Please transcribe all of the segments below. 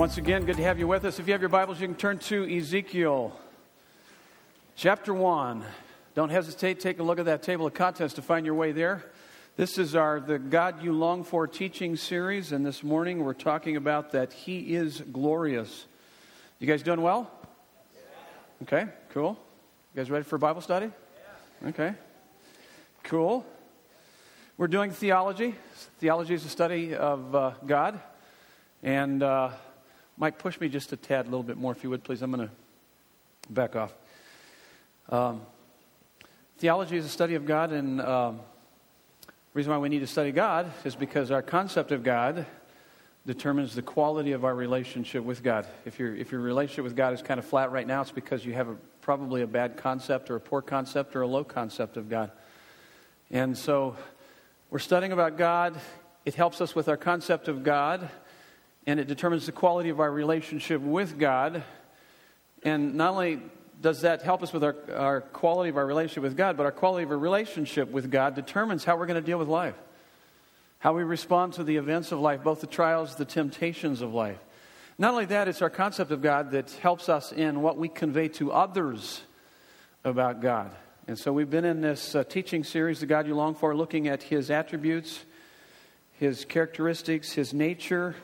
Once again, good to have you with us. If you have your Bibles, you can turn to Ezekiel chapter 1. Don't hesitate, take a look at that table of contents to find your way there. This is our The God You Long For teaching series, and this morning we're talking about that He is glorious. You guys doing well? Okay, cool. You guys ready for Bible study? Okay, cool. We're doing theology. Theology is a study of uh, God. And uh, Mike, push me just a tad, a little bit more, if you would, please. I'm going to back off. Um, theology is a study of God, and um, reason why we need to study God is because our concept of God determines the quality of our relationship with God. If, your if your relationship with God is kind of flat right now, it's because you have a, probably a bad concept or a poor concept or a low concept of God. And so we're studying about God. It helps us with our concept of God and it determines the quality of our relationship with God. And not only does that help us with our, our quality of our relationship with God, but our quality of our relationship with God determines how we're going to deal with life, how we respond to the events of life, both the trials, the temptations of life. Not only that, it's our concept of God that helps us in what we convey to others about God. And so we've been in this uh, teaching series, The God You Long For, looking at His attributes, His characteristics, His nature,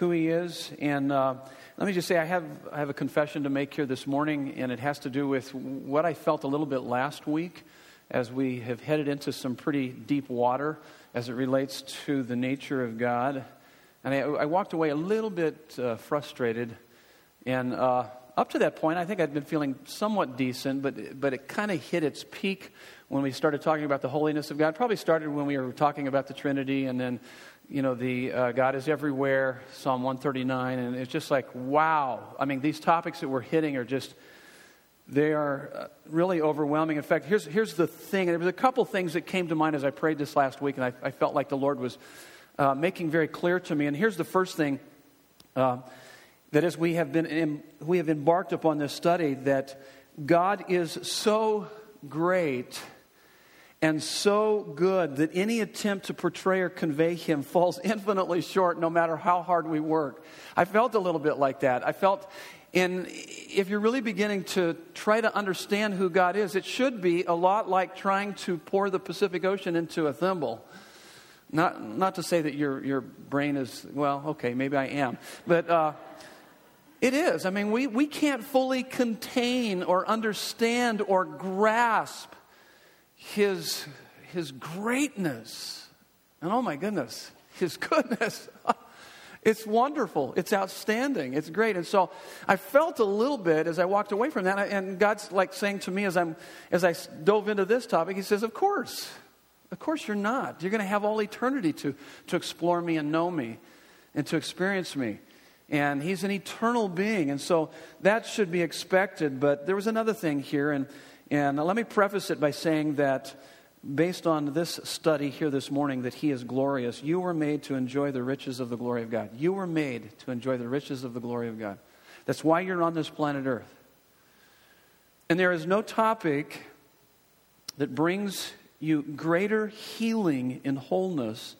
who he is. And uh, let me just say, I have, I have a confession to make here this morning, and it has to do with what I felt a little bit last week as we have headed into some pretty deep water as it relates to the nature of God. And I, I walked away a little bit uh, frustrated. And uh, up to that point, I think I'd been feeling somewhat decent, but, but it kind of hit its peak when we started talking about the holiness of God. Probably started when we were talking about the Trinity, and then you know, the uh, God is everywhere, Psalm 139, and it's just like, wow. I mean, these topics that we're hitting are just, they are uh, really overwhelming. In fact, here's, here's the thing, there was a couple things that came to mind as I prayed this last week, and I, I felt like the Lord was uh, making very clear to me. And here's the first thing uh, that as we have, been in, we have embarked upon this study, that God is so great and so good that any attempt to portray or convey him falls infinitely short no matter how hard we work. I felt a little bit like that. I felt and if you're really beginning to try to understand who God is, it should be a lot like trying to pour the Pacific Ocean into a thimble. Not, not to say that your, your brain is, well, okay, maybe I am. But uh, it is. I mean, we, we can't fully contain or understand or grasp his, his greatness. And oh my goodness, his goodness. it's wonderful. It's outstanding. It's great. And so I felt a little bit as I walked away from that. And God's like saying to me as, I'm, as I dove into this topic, He says, Of course. Of course you're not. You're going to have all eternity to, to explore me and know me and to experience me. And He's an eternal being. And so that should be expected. But there was another thing here. And and let me preface it by saying that based on this study here this morning, that He is glorious. You were made to enjoy the riches of the glory of God. You were made to enjoy the riches of the glory of God. That's why you're on this planet Earth. And there is no topic that brings you greater healing and wholeness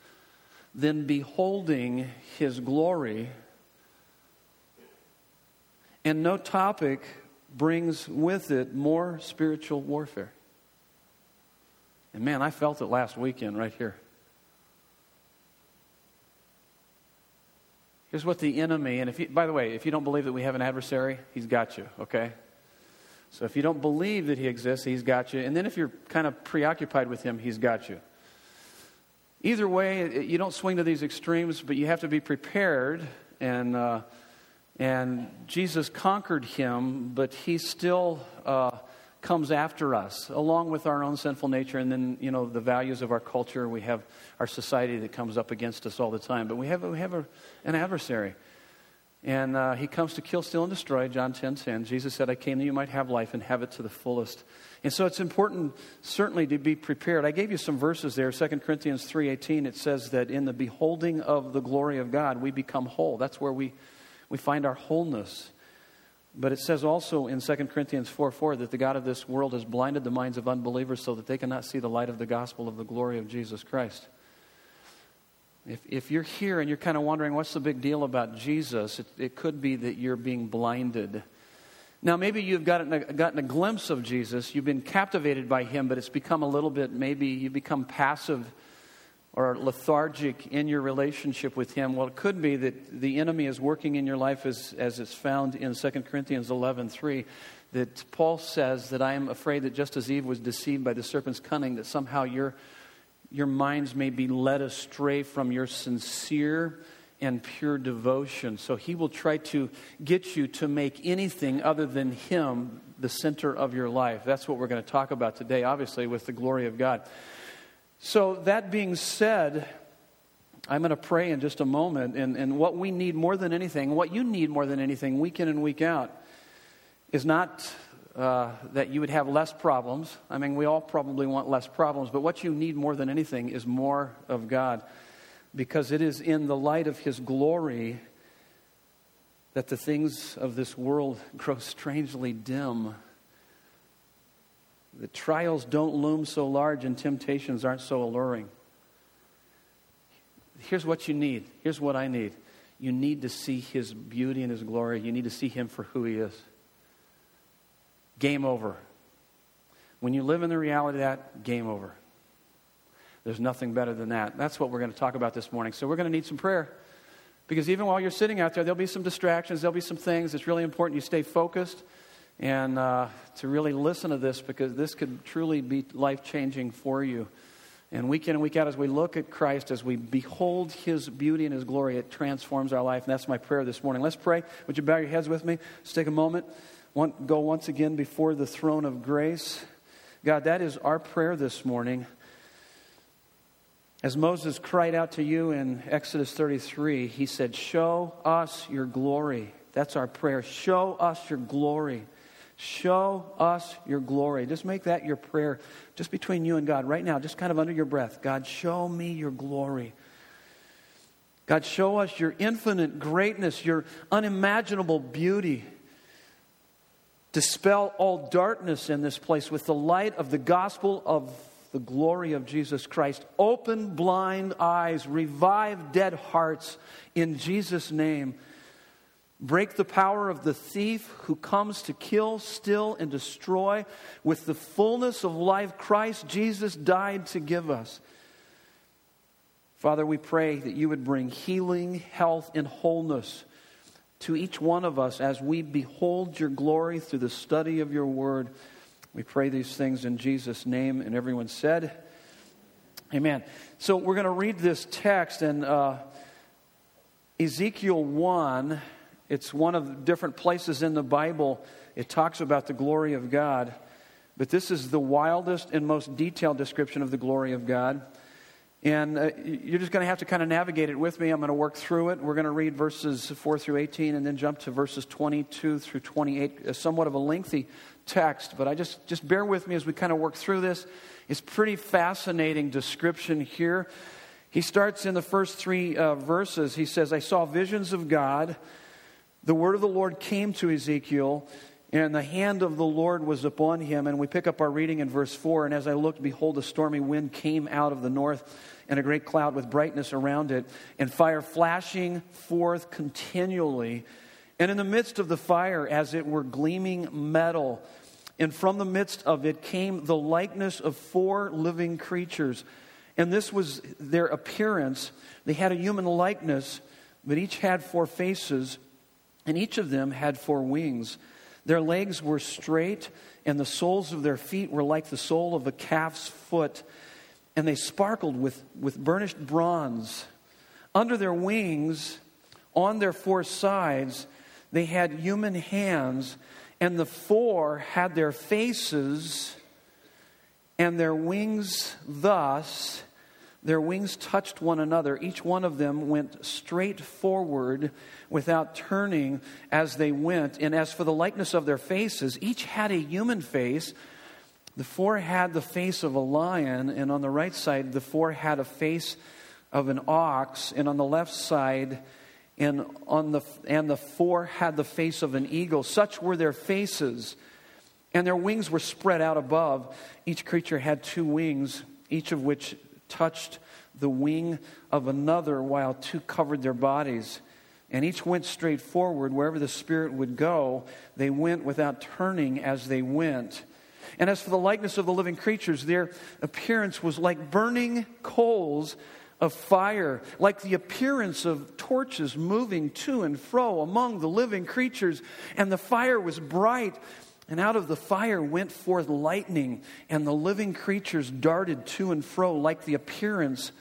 than beholding His glory. And no topic brings with it more spiritual warfare. And man, I felt it last weekend right here. Here's what the enemy, and if you, by the way, if you don't believe that we have an adversary, he's got you, okay? So if you don't believe that he exists, he's got you. And then if you're kind of preoccupied with him, he's got you. Either way, you don't swing to these extremes, but you have to be prepared and. Uh, and Jesus conquered him, but he still uh, comes after us, along with our own sinful nature, and then, you know, the values of our culture. We have our society that comes up against us all the time. But we have, we have a, an adversary. And uh, he comes to kill, steal, and destroy, John 10 10. Jesus said, I came that you might have life and have it to the fullest. And so it's important, certainly, to be prepared. I gave you some verses there. 2 Corinthians 3.18, it says that in the beholding of the glory of God, we become whole. That's where we we find our wholeness. But it says also in 2 Corinthians 4 4 that the God of this world has blinded the minds of unbelievers so that they cannot see the light of the gospel of the glory of Jesus Christ. If, if you're here and you're kind of wondering what's the big deal about Jesus, it, it could be that you're being blinded. Now, maybe you've gotten a, gotten a glimpse of Jesus, you've been captivated by him, but it's become a little bit, maybe you've become passive or lethargic in your relationship with him. Well, it could be that the enemy is working in your life as, as it's found in 2 Corinthians 11 3 that Paul says that I am afraid that just as Eve was deceived by the serpent's cunning, that somehow your, your minds may be led astray from your sincere and pure devotion. So he will try to get you to make anything other than him the center of your life. That's what we're going to talk about today, obviously, with the glory of God. So, that being said, I'm going to pray in just a moment. And, and what we need more than anything, what you need more than anything, week in and week out, is not uh, that you would have less problems. I mean, we all probably want less problems, but what you need more than anything is more of God. Because it is in the light of His glory that the things of this world grow strangely dim. The trials don't loom so large and temptations aren't so alluring. Here's what you need. Here's what I need. You need to see His beauty and His glory. You need to see Him for who He is. Game over. When you live in the reality of that, game over. There's nothing better than that. That's what we're going to talk about this morning. So we're going to need some prayer. Because even while you're sitting out there, there'll be some distractions, there'll be some things. It's really important you stay focused and uh, to really listen to this because this could truly be life changing for you. And week in and week out, as we look at Christ, as we behold his beauty and his glory, it transforms our life. And that's my prayer this morning. Let's pray. Would you bow your heads with me? Let's take a moment want, go once again before the throne of grace. God, that is our prayer this morning. As Moses cried out to you in Exodus 33, he said, Show us your glory. That's our prayer. Show us your glory. Show us your glory. Just make that your prayer, just between you and God right now, just kind of under your breath. God, show me your glory. God, show us your infinite greatness, your unimaginable beauty. Dispel all darkness in this place with the light of the gospel of the glory of Jesus Christ. Open blind eyes, revive dead hearts in Jesus' name. Break the power of the thief who comes to kill, steal, and destroy. With the fullness of life Christ Jesus died to give us. Father, we pray that you would bring healing, health, and wholeness to each one of us as we behold your glory through the study of your word. We pray these things in Jesus' name. And everyone said, Amen. So we're going to read this text in uh, Ezekiel 1. It's one of different places in the Bible. It talks about the glory of God. But this is the wildest and most detailed description of the glory of God. And uh, you're just going to have to kind of navigate it with me. I'm going to work through it. We're going to read verses 4 through 18 and then jump to verses 22 through 28. A somewhat of a lengthy text, but I just, just bear with me as we kind of work through this. It's pretty fascinating description here. He starts in the first three uh, verses. He says, I saw visions of God. The word of the Lord came to Ezekiel, and the hand of the Lord was upon him. And we pick up our reading in verse 4. And as I looked, behold, a stormy wind came out of the north, and a great cloud with brightness around it, and fire flashing forth continually. And in the midst of the fire, as it were gleaming metal, and from the midst of it came the likeness of four living creatures. And this was their appearance. They had a human likeness, but each had four faces, and each of them had four wings. Their legs were straight, and the soles of their feet were like the sole of a calf's foot, and they sparkled with, with burnished bronze. Under their wings, on their four sides, they had human hands, and the four had their faces and their wings thus. Their wings touched one another. Each one of them went straight forward without turning as they went. And as for the likeness of their faces, each had a human face. The four had the face of a lion, and on the right side, the four had a face of an ox, and on the left side, and on the and the four had the face of an eagle. Such were their faces, and their wings were spread out above. Each creature had two wings, each of which touched the wing of another, while two covered their bodies. And each went straight forward wherever the Spirit would go. They went without turning as they went. And as for the likeness of the living creatures, their appearance was like burning coals of fire, like the appearance of torches moving to and fro among the living creatures. And the fire was bright, and out of the fire went forth lightning, and the living creatures darted to and fro like the appearance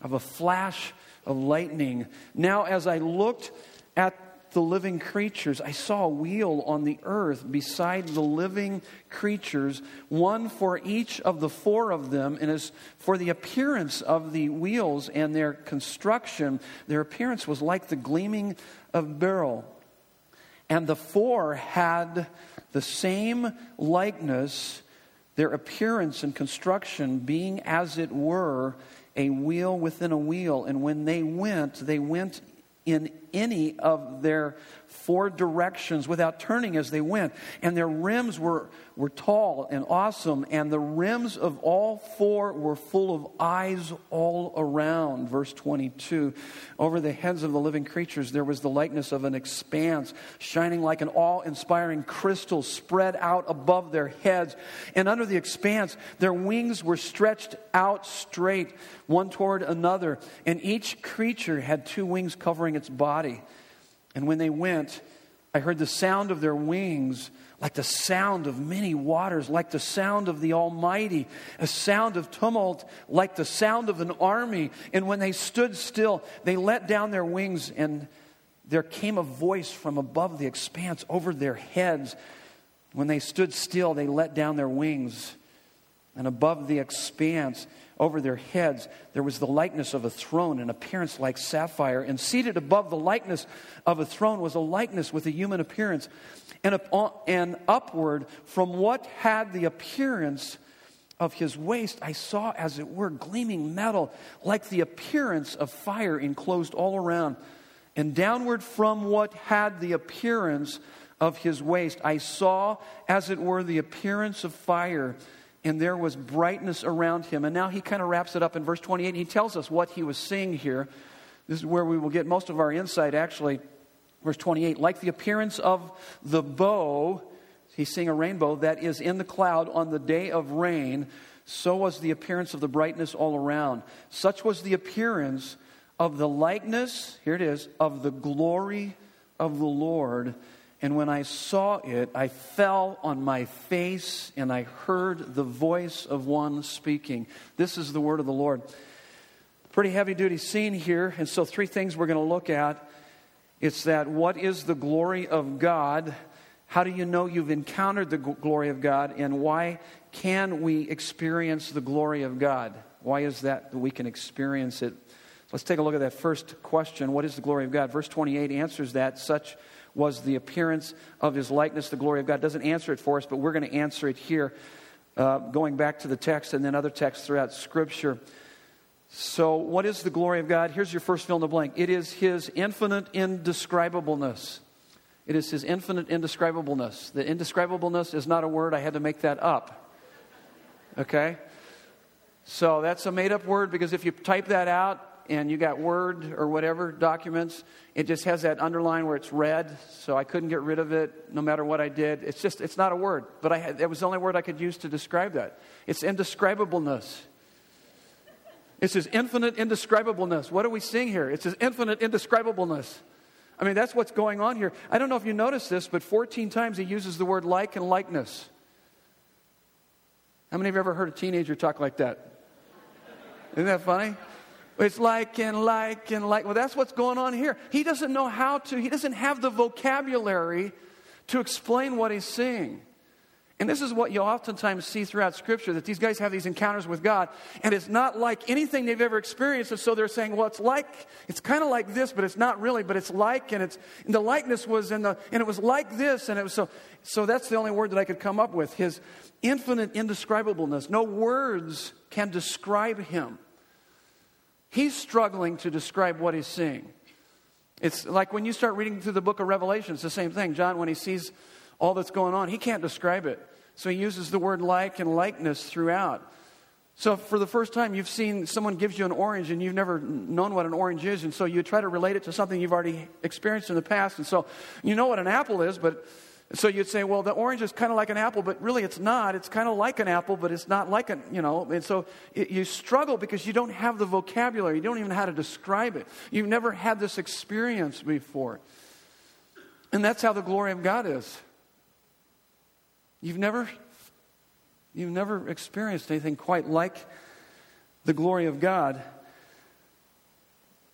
of a flash of lightning. Now, as I looked at the living creatures, I saw a wheel on the earth beside the living creatures, one for each of the four of them. And as for the appearance of the wheels and their construction, their appearance was like the gleaming of beryl. And the four had the same likeness, their appearance and construction being as it were a wheel within a wheel. And when they went, they went in any of their four directions without turning as they went. And their rims were, were tall and awesome, and the rims of all four were full of eyes all around. Verse 22 Over the heads of the living creatures, there was the likeness of an expanse, shining like an awe inspiring crystal spread out above their heads. And under the expanse, their wings were stretched out straight, one toward another, and each creature had two wings covering its body. And when they went, I heard the sound of their wings like the sound of many waters, like the sound of the Almighty, a sound of tumult, like the sound of an army. And when they stood still, they let down their wings, and there came a voice from above the expanse over their heads. When they stood still, they let down their wings, and above the expanse, over their heads, there was the likeness of a throne, an appearance like sapphire. And seated above the likeness of a throne was a likeness with a human appearance. And, up, and upward from what had the appearance of his waist, I saw, as it were, gleaming metal, like the appearance of fire enclosed all around. And downward from what had the appearance of his waist, I saw, as it were, the appearance of fire and there was brightness around him. And now he kind of wraps it up in verse 28. And he tells us what he was seeing here. This is where we will get most of our insight, actually. Verse 28 like the appearance of the bow, he's seeing a rainbow that is in the cloud on the day of rain, so was the appearance of the brightness all around. Such was the appearance of the likeness, here it is, of the glory of the Lord and when I saw it, I fell on my face and I heard the voice of one speaking. This is the word of the Lord. Pretty heavy duty scene here. And so, three things we're going to look at it's that what is the glory of God? How do you know you've encountered the glory of God? And why can we experience the glory of God? Why is that that we can experience it? Let's take a look at that first question What is the glory of God? Verse 28 answers that such was the appearance of his likeness, the glory of God. Doesn't answer it for us, but we're going to answer it here, uh, going back to the text and then other texts throughout Scripture. So, what is the glory of God? Here's your first fill in the blank it is his infinite indescribableness. It is his infinite indescribableness. The indescribableness is not a word, I had to make that up. Okay? So, that's a made up word because if you type that out, and you got Word or whatever documents, it just has that underline where it's red, so I couldn't get rid of it no matter what I did. It's just, it's not a word, but I had, it was the only word I could use to describe that. It's indescribableness. It's his infinite indescribableness. What are we seeing here? It's his infinite indescribableness. I mean, that's what's going on here. I don't know if you noticed this, but 14 times he uses the word like and likeness. How many of you ever heard a teenager talk like that? Isn't that funny? It's like and like and like. Well, that's what's going on here. He doesn't know how to, he doesn't have the vocabulary to explain what he's seeing. And this is what you oftentimes see throughout Scripture that these guys have these encounters with God, and it's not like anything they've ever experienced. And so they're saying, well, it's like, it's kind of like this, but it's not really, but it's like, and it's, and the likeness was in the, and it was like this, and it was so, so that's the only word that I could come up with. His infinite indescribableness. No words can describe him. He's struggling to describe what he's seeing. It's like when you start reading through the book of Revelation, it's the same thing. John, when he sees all that's going on, he can't describe it. So he uses the word like and likeness throughout. So, for the first time, you've seen someone gives you an orange and you've never known what an orange is, and so you try to relate it to something you've already experienced in the past. And so, you know what an apple is, but so you'd say, well, the orange is kind of like an apple, but really it's not. It's kind of like an apple, but it's not like an, you know. And so it, you struggle because you don't have the vocabulary. You don't even know how to describe it. You've never had this experience before. And that's how the glory of God is. You've never, you've never experienced anything quite like the glory of God.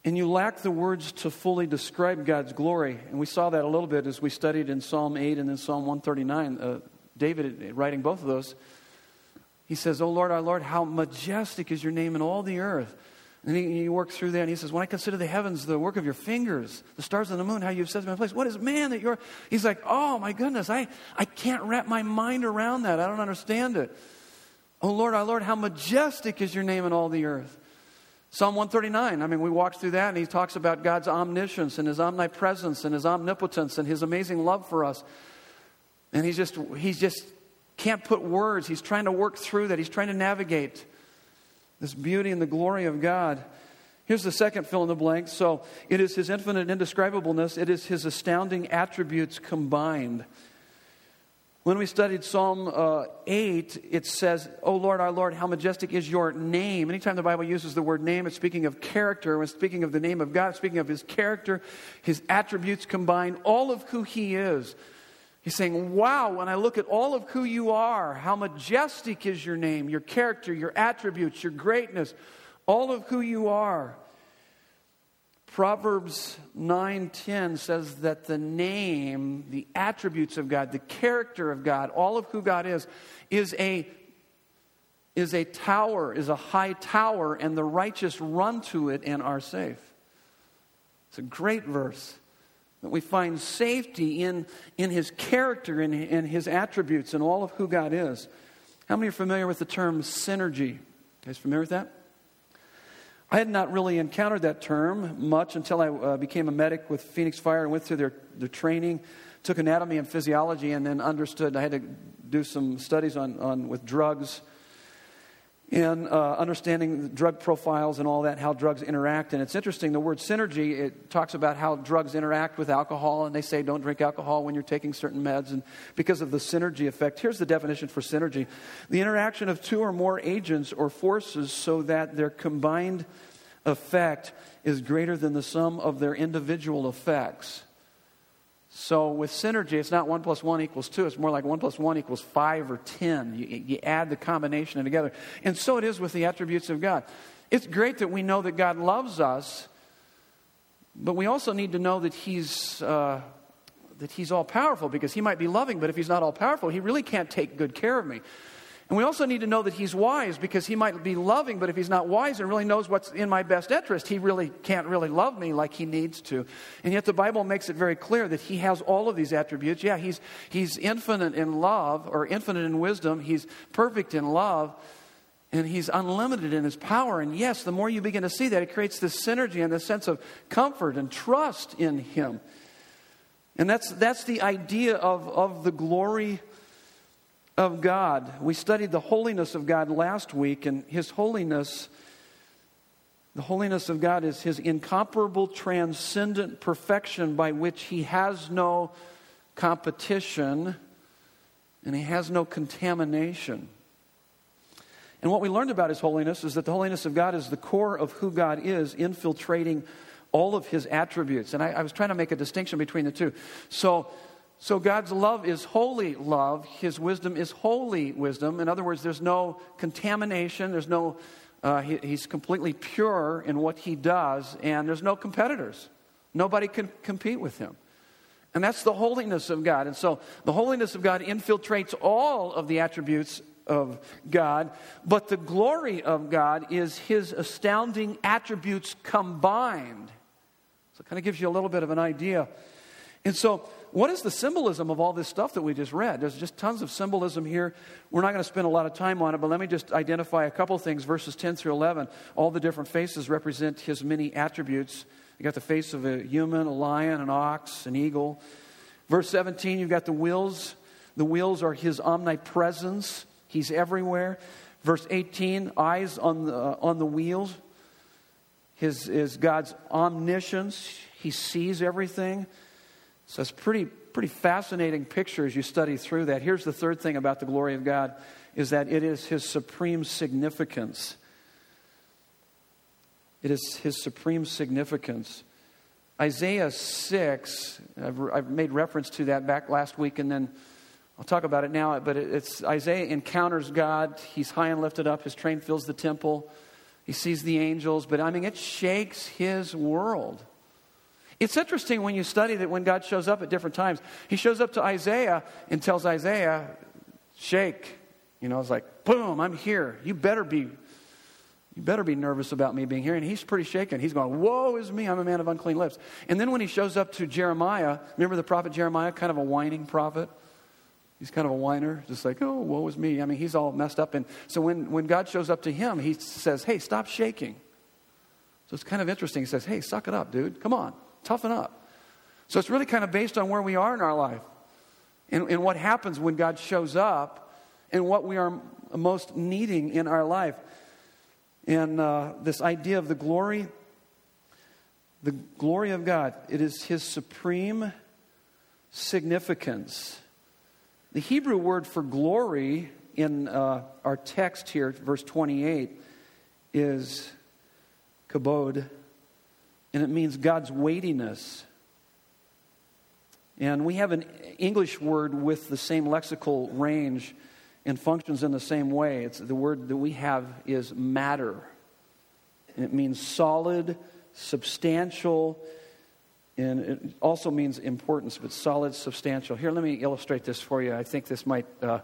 And you lack the words to fully describe God's glory. And we saw that a little bit as we studied in Psalm 8 and then Psalm 139. Uh, David, writing both of those, he says, Oh Lord, our Lord, how majestic is your name in all the earth. And he, he works through that and he says, When I consider the heavens, the work of your fingers, the stars and the moon, how you've set them in place, what is man that you're. He's like, Oh my goodness, I, I can't wrap my mind around that. I don't understand it. Oh Lord, our Lord, how majestic is your name in all the earth. Psalm 139, I mean, we walked through that and he talks about God's omniscience and his omnipresence and his omnipotence and his amazing love for us. And he's just, he's just can't put words. He's trying to work through that. He's trying to navigate this beauty and the glory of God. Here's the second fill in the blank. So it is his infinite indescribableness, it is his astounding attributes combined. When we studied Psalm uh, 8, it says, Oh Lord, our Lord, how majestic is your name. Anytime the Bible uses the word name, it's speaking of character. When speaking of the name of God, it's speaking of his character, his attributes combined, all of who he is. He's saying, Wow, when I look at all of who you are, how majestic is your name, your character, your attributes, your greatness, all of who you are. Proverbs 9:10 says that the name, the attributes of God, the character of God, all of who God is is a is a tower, is a high tower and the righteous run to it and are safe. It's a great verse that we find safety in, in his character and in, in his attributes and all of who God is. How many are familiar with the term synergy? You guys familiar with that? I had not really encountered that term much until I uh, became a medic with Phoenix Fire and went through their, their training, took anatomy and physiology, and then understood. I had to do some studies on, on with drugs and uh, understanding drug profiles and all that, how drugs interact. And it's interesting, the word synergy, it talks about how drugs interact with alcohol, and they say don't drink alcohol when you're taking certain meds, and because of the synergy effect. Here's the definition for synergy the interaction of two or more agents or forces so that their combined effect is greater than the sum of their individual effects. So with synergy, it's not 1 plus 1 equals 2. It's more like 1 plus 1 equals 5 or 10. You, you add the combination together. And so it is with the attributes of God. It's great that we know that God loves us, but we also need to know that He's, uh, that he's all powerful because He might be loving, but if He's not all powerful, He really can't take good care of me. And we also need to know that he's wise because he might be loving, but if he's not wise and really knows what's in my best interest, he really can't really love me like he needs to. And yet the Bible makes it very clear that he has all of these attributes. Yeah, he's, he's infinite in love or infinite in wisdom, he's perfect in love. And he's unlimited in his power. And yes, the more you begin to see that, it creates this synergy and this sense of comfort and trust in him. And that's, that's the idea of, of the glory of God. We studied the holiness of God last week, and His holiness, the holiness of God is His incomparable, transcendent perfection by which He has no competition and He has no contamination. And what we learned about His holiness is that the holiness of God is the core of who God is, infiltrating all of His attributes. And I, I was trying to make a distinction between the two. So, so God's love is holy love. His wisdom is holy wisdom. In other words, there's no contamination. There's no, uh, he, he's completely pure in what he does, and there's no competitors. Nobody can compete with him. And that's the holiness of God. And so the holiness of God infiltrates all of the attributes of God, but the glory of God is his astounding attributes combined. So it kind of gives you a little bit of an idea. And so what is the symbolism of all this stuff that we just read? There's just tons of symbolism here. We're not going to spend a lot of time on it, but let me just identify a couple things. Verses 10 through 11, all the different faces represent his many attributes. You got the face of a human, a lion, an ox, an eagle. Verse 17, you've got the wheels. The wheels are his omnipresence, he's everywhere. Verse 18, eyes on the, uh, on the wheels. His, is God's omniscience. He sees everything. So it's pretty, pretty fascinating picture as you study through that. Here's the third thing about the glory of God is that it is his supreme significance. It is his supreme significance. Isaiah 6, I've, I've, made reference to that back last week, and then I'll talk about it now. But it's Isaiah encounters God. He's high and lifted up. His train fills the temple. He sees the angels. But I mean, it shakes his world. It's interesting when you study that when God shows up at different times, he shows up to Isaiah and tells Isaiah, shake. You know, it's like, boom, I'm here. You better be you better be nervous about me being here. And he's pretty shaken. He's going, Woe is me, I'm a man of unclean lips. And then when he shows up to Jeremiah, remember the prophet Jeremiah, kind of a whining prophet? He's kind of a whiner, just like, oh, woe is me. I mean, he's all messed up. And so when, when God shows up to him, he says, hey, stop shaking. So it's kind of interesting. He says, hey, suck it up, dude. Come on, toughen up. So it's really kind of based on where we are in our life and, and what happens when God shows up and what we are most needing in our life. And uh, this idea of the glory, the glory of God, it is His supreme significance. The Hebrew word for glory in uh, our text here, verse 28, is kabod, and it means God's weightiness. And we have an English word with the same lexical range and functions in the same way. It's, the word that we have is matter. And it means solid, substantial, and it also means importance, but solid, substantial. Here, let me illustrate this for you. I think this might uh,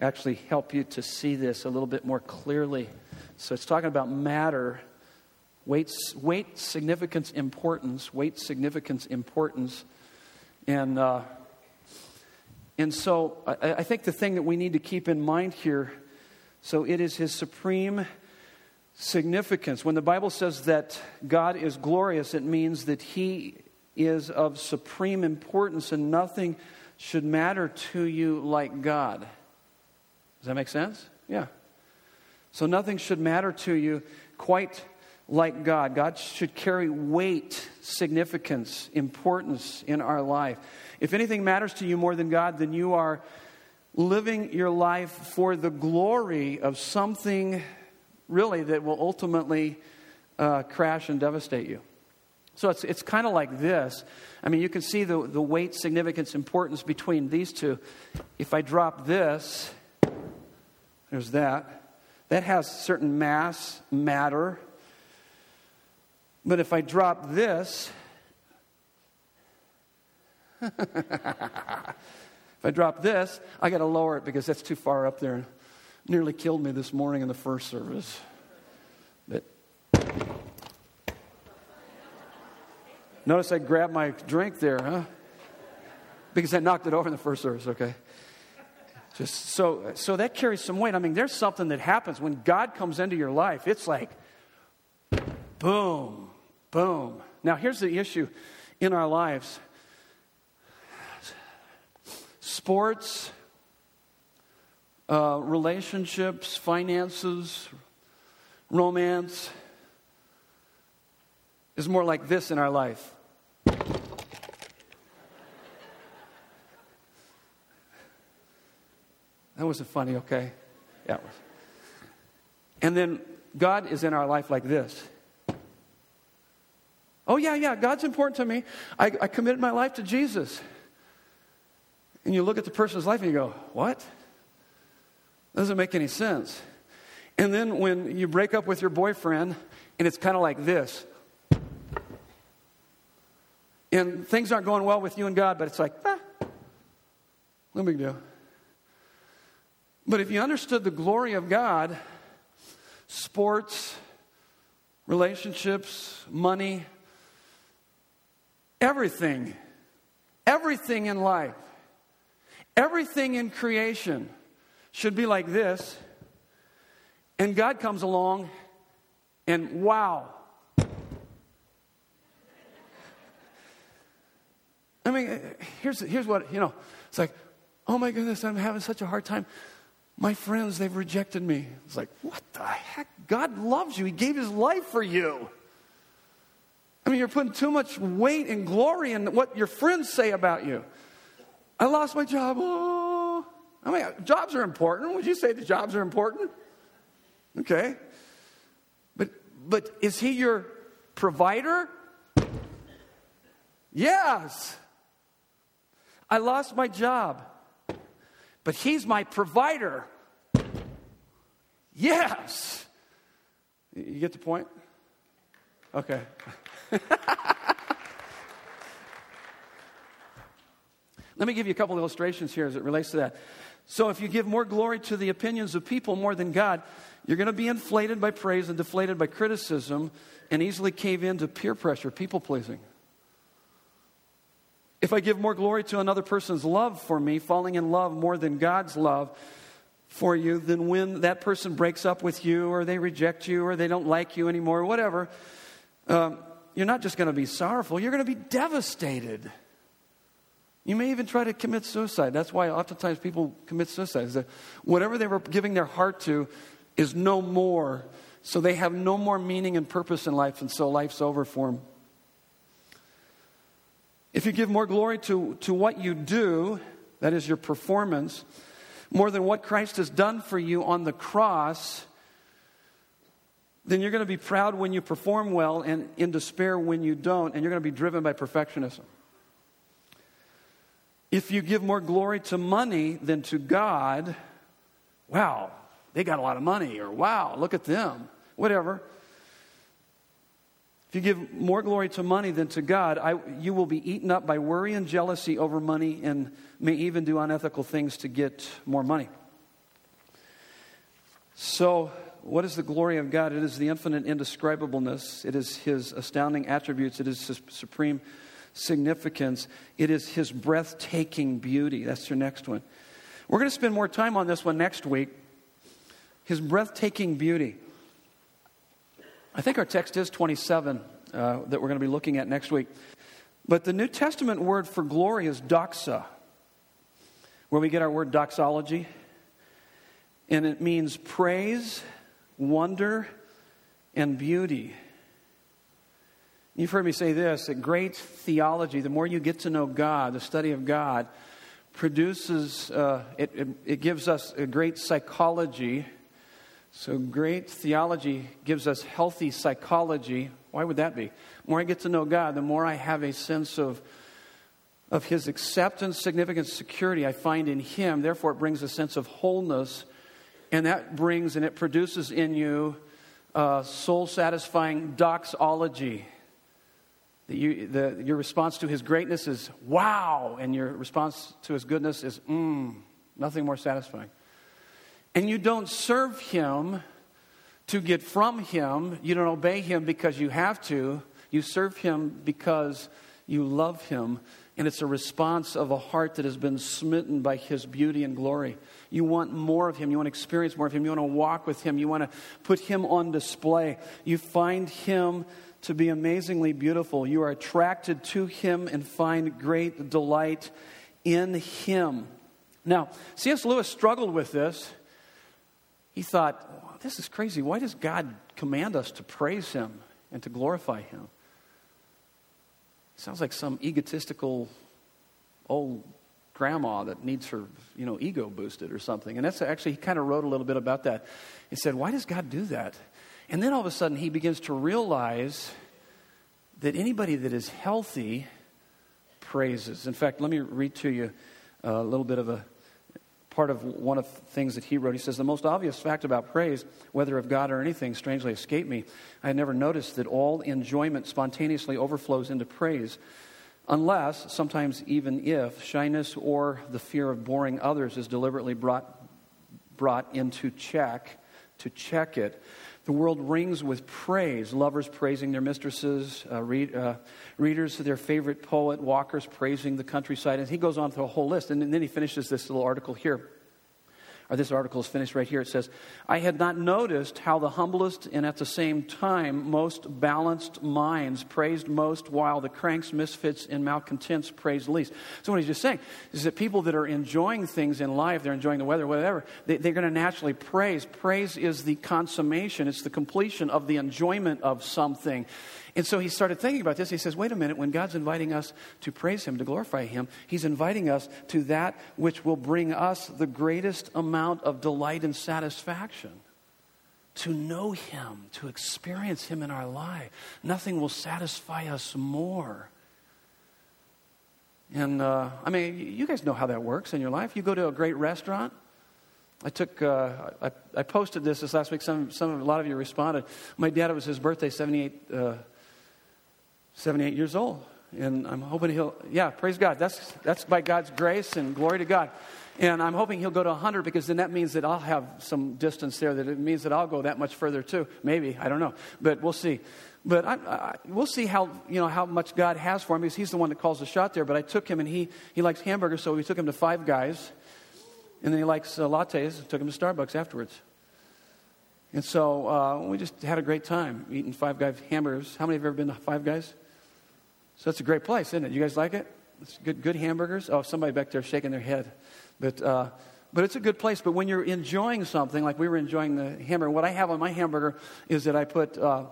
actually help you to see this a little bit more clearly. So it's talking about matter, weight, weight significance, importance, weight, significance, importance. And uh, and so I, I think the thing that we need to keep in mind here so it is his supreme significance. When the Bible says that God is glorious, it means that he is of supreme importance and nothing should matter to you like God. Does that make sense? Yeah. So nothing should matter to you quite like God. God should carry weight, significance, importance in our life. If anything matters to you more than God, then you are living your life for the glory of something really that will ultimately uh, crash and devastate you. So it's, it's kind of like this. I mean, you can see the, the weight, significance, importance between these two. If I drop this, there's that. That has certain mass, matter. But if I drop this, if I drop this, I got to lower it because that's too far up there. Nearly killed me this morning in the first service. But notice I grabbed my drink there, huh? Because I knocked it over in the first service, okay? Just so so that carries some weight. I mean, there's something that happens when God comes into your life. It's like boom, boom. Now here's the issue in our lives sports, uh, relationships, finances, romance is more like this in our life. That wasn't funny, okay? Yeah. And then God is in our life like this. Oh, yeah, yeah, God's important to me. I, I committed my life to Jesus. And you look at the person's life and you go, What? Doesn't make any sense. And then when you break up with your boyfriend, and it's kind of like this. And things aren't going well with you and God, but it's like, ah, no big deal. But if you understood the glory of God, sports, relationships, money, everything, everything in life Everything in creation should be like this. And God comes along and wow. I mean, here's, here's what, you know, it's like, oh my goodness, I'm having such a hard time. My friends, they've rejected me. It's like, what the heck? God loves you. He gave his life for you. I mean, you're putting too much weight and glory in what your friends say about you. I lost my job. Oh. I mean, jobs are important. Would you say the jobs are important? Okay. But, but is he your provider? Yes. I lost my job, but he's my provider. Yes. You get the point? Okay. Let me give you a couple illustrations here as it relates to that. So, if you give more glory to the opinions of people more than God, you're going to be inflated by praise and deflated by criticism and easily cave into peer pressure, people pleasing. If I give more glory to another person's love for me, falling in love more than God's love for you, then when that person breaks up with you or they reject you or they don't like you anymore or whatever, um, you're not just going to be sorrowful, you're going to be devastated. You may even try to commit suicide. That's why oftentimes people commit suicide. That whatever they were giving their heart to is no more. So they have no more meaning and purpose in life, and so life's over for them. If you give more glory to, to what you do, that is your performance, more than what Christ has done for you on the cross, then you're going to be proud when you perform well and in despair when you don't, and you're going to be driven by perfectionism. If you give more glory to money than to God, wow, they got a lot of money, or wow, look at them, whatever. If you give more glory to money than to God, I, you will be eaten up by worry and jealousy over money and may even do unethical things to get more money. So, what is the glory of God? It is the infinite indescribableness, it is His astounding attributes, it is His supreme significance, it is His breathtaking beauty. That's your next one. We're going to spend more time on this one next week. His breathtaking beauty. I think our text is 27 uh, that we're going to be looking at next week. But the New Testament word for glory is doxa, where we get our word doxology. And it means praise, wonder, and beauty. You've heard me say this that great theology, the more you get to know God, the study of God, produces, uh, it, it, it gives us a great psychology so, great theology gives us healthy psychology. Why would that be? The more I get to know God, the more I have a sense of, of His acceptance, significance, security I find in Him. Therefore, it brings a sense of wholeness. And that brings and it produces in you uh, a soul satisfying doxology. The, you, the, your response to His greatness is wow, and your response to His goodness is mmm, nothing more satisfying. And you don't serve Him to get from Him. You don't obey Him because you have to. You serve Him because you love Him. And it's a response of a heart that has been smitten by His beauty and glory. You want more of Him. You want to experience more of Him. You want to walk with Him. You want to put Him on display. You find Him to be amazingly beautiful. You are attracted to Him and find great delight in Him. Now, C.S. Lewis struggled with this he thought, this is crazy. Why does God command us to praise Him and to glorify Him? Sounds like some egotistical old grandma that needs her, you know, ego boosted or something. And that's actually, he kind of wrote a little bit about that. He said, why does God do that? And then all of a sudden he begins to realize that anybody that is healthy praises. In fact, let me read to you a little bit of a part of one of the things that he wrote. He says, The most obvious fact about praise, whether of God or anything, strangely escaped me. I had never noticed that all enjoyment spontaneously overflows into praise, unless, sometimes even if, shyness or the fear of boring others is deliberately brought, brought into check to check it. The world rings with praise. Lovers praising their mistresses, uh, read, uh, readers to their favorite poet, walkers praising the countryside. And he goes on through a whole list. And then he finishes this little article here. Or this article is finished right here. It says, I had not noticed how the humblest and at the same time most balanced minds praised most while the cranks, misfits, and malcontents praised least. So, what he's just saying is that people that are enjoying things in life, they're enjoying the weather, whatever, they, they're going to naturally praise. Praise is the consummation, it's the completion of the enjoyment of something. And so he started thinking about this. He says, wait a minute, when God's inviting us to praise Him, to glorify Him, He's inviting us to that which will bring us the greatest amount of delight and satisfaction. To know Him, to experience Him in our life. Nothing will satisfy us more. And uh, I mean, you guys know how that works in your life. You go to a great restaurant. I took, uh, I, I, posted this this last week. Some, some, a lot of you responded. My dad, it was his birthday, 78, uh, 78 years old. And I'm hoping he'll, yeah, praise God. That's, that's by God's grace and glory to God. And I'm hoping he'll go to 100 because then that means that I'll have some distance there, that it means that I'll go that much further too. Maybe, I don't know. But we'll see. But I, I, we'll see how, you know, how much God has for him because he's the one that calls the shot there. But I took him and he, he likes hamburgers, so we took him to Five Guys. And then he likes uh, lattes, took him to Starbucks afterwards. And so uh, we just had a great time eating Five Guys hamburgers. How many have ever been to Five Guys? So that's a great place, isn't it? You guys like it? It's good, good hamburgers. Oh, somebody back there shaking their head. But, uh, but it's a good place. But when you're enjoying something, like we were enjoying the hamburger, what I have on my hamburger is that I put, uh,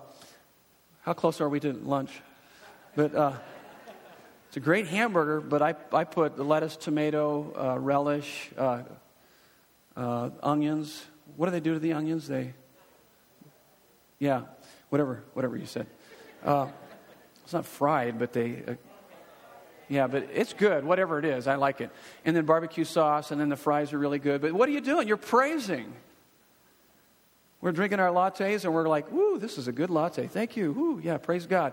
how close are we to lunch? But uh, it's a great hamburger, but I, I put the lettuce, tomato, uh, relish, uh, uh, onions. What do they do to the onions? They, yeah, whatever, whatever you said. It's not fried, but they. Yeah, but it's good, whatever it is. I like it. And then barbecue sauce, and then the fries are really good. But what are you doing? You're praising. We're drinking our lattes, and we're like, "Woo, this is a good latte. Thank you. Woo, yeah, praise God."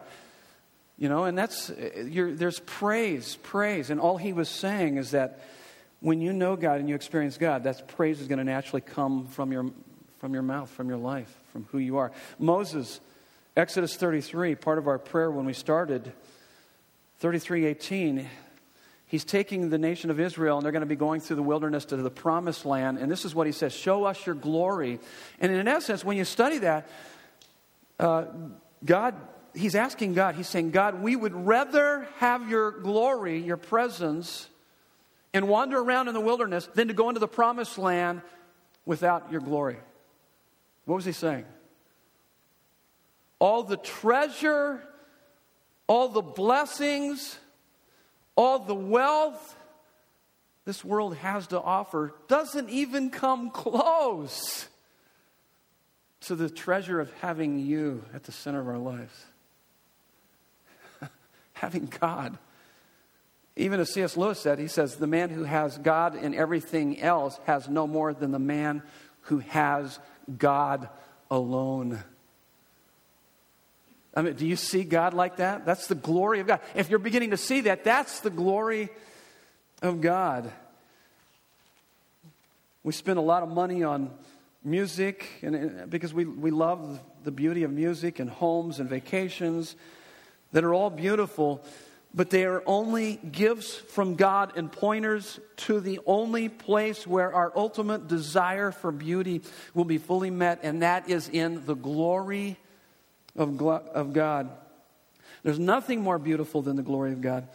You know, and that's uh, there's praise, praise, and all he was saying is that when you know God and you experience God, that praise is going to naturally come from your from your mouth, from your life, from who you are. Moses Exodus 33, part of our prayer when we started, 33:18, he's taking the nation of Israel and they're going to be going through the wilderness to the promised land. And this is what he says Show us your glory. And in essence, when you study that, uh, God, he's asking God, he's saying, God, we would rather have your glory, your presence, and wander around in the wilderness than to go into the promised land without your glory. What was he saying? all the treasure, all the blessings, all the wealth this world has to offer doesn't even come close to the treasure of having you at the center of our lives. having God. Even as C.S. Lewis said, he says, the man who has God in everything else has no more than the man who has God alone. I mean, do you see God like that? That's the glory of God. If you're beginning to see that, that's the glory of God. We spend a lot of money on music and, because we, we love the beauty of music and homes and vacations that are all beautiful, but they are only gifts from God and pointers to the only place where our ultimate desire for beauty will be fully met, and that is in the glory of, of God. There's nothing more beautiful than the glory of God.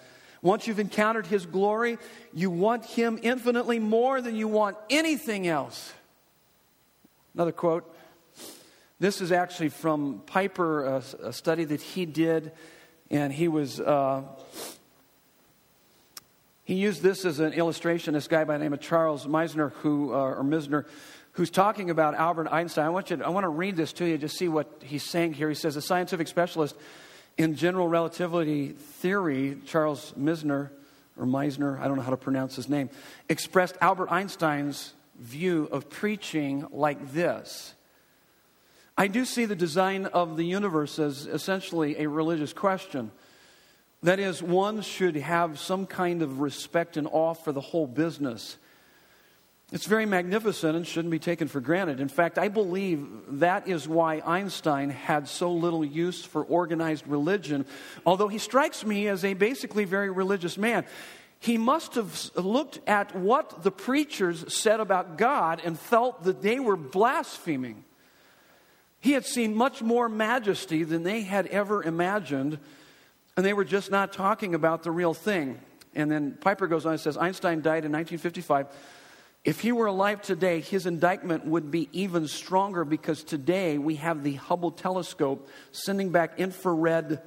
Once you've encountered His glory, you want Him infinitely more than you want anything else. Another quote. This is actually from Piper, a, a study that he did, and he was. Uh, he used this as an illustration. This guy by the name of Charles Meisner, who, uh, or Misner, who's talking about Albert Einstein. I want, you to, I want to read this to you, just see what he's saying here. He says, A scientific specialist in general relativity theory, Charles Misner, or Meisner, I don't know how to pronounce his name, expressed Albert Einstein's view of preaching like this. I do see the design of the universe as essentially a religious question. That is, one should have some kind of respect and awe for the whole business. It's very magnificent and shouldn't be taken for granted. In fact, I believe that is why Einstein had so little use for organized religion, although he strikes me as a basically very religious man. he must have looked at what the preachers said about God and felt that they were blaspheming. He had seen much more majesty than they had ever imagined, and they were just not talking about the real thing. And then Piper goes on and says Einstein died in 1955. If he were alive today, his indictment would be even stronger because today we have the Hubble telescope sending back infrared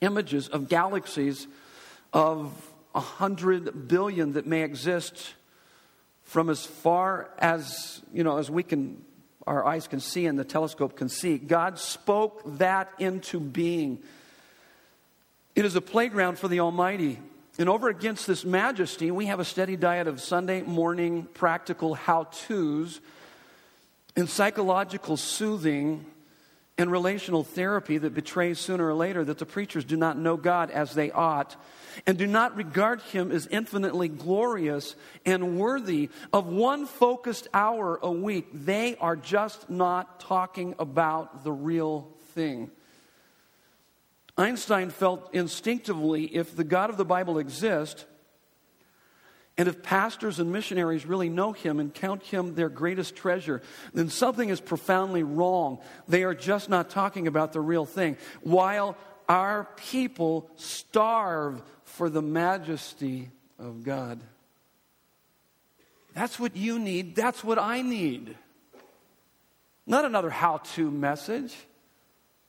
images of galaxies of a hundred billion that may exist from as far as you know as we can our eyes can see and the telescope can see. God spoke that into being. It is a playground for the almighty and over against this majesty we have a steady diet of sunday morning practical how-to's and psychological soothing and relational therapy that betrays sooner or later that the preachers do not know God as they ought and do not regard Him as infinitely glorious and worthy of one focused hour a week. They are just not talking about the real thing. Einstein felt instinctively if the God of the Bible exists, and if pastors and missionaries really know him and count him their greatest treasure, then something is profoundly wrong. They are just not talking about the real thing. While our people starve for the majesty of God. That's what you need. That's what I need. Not another how to message.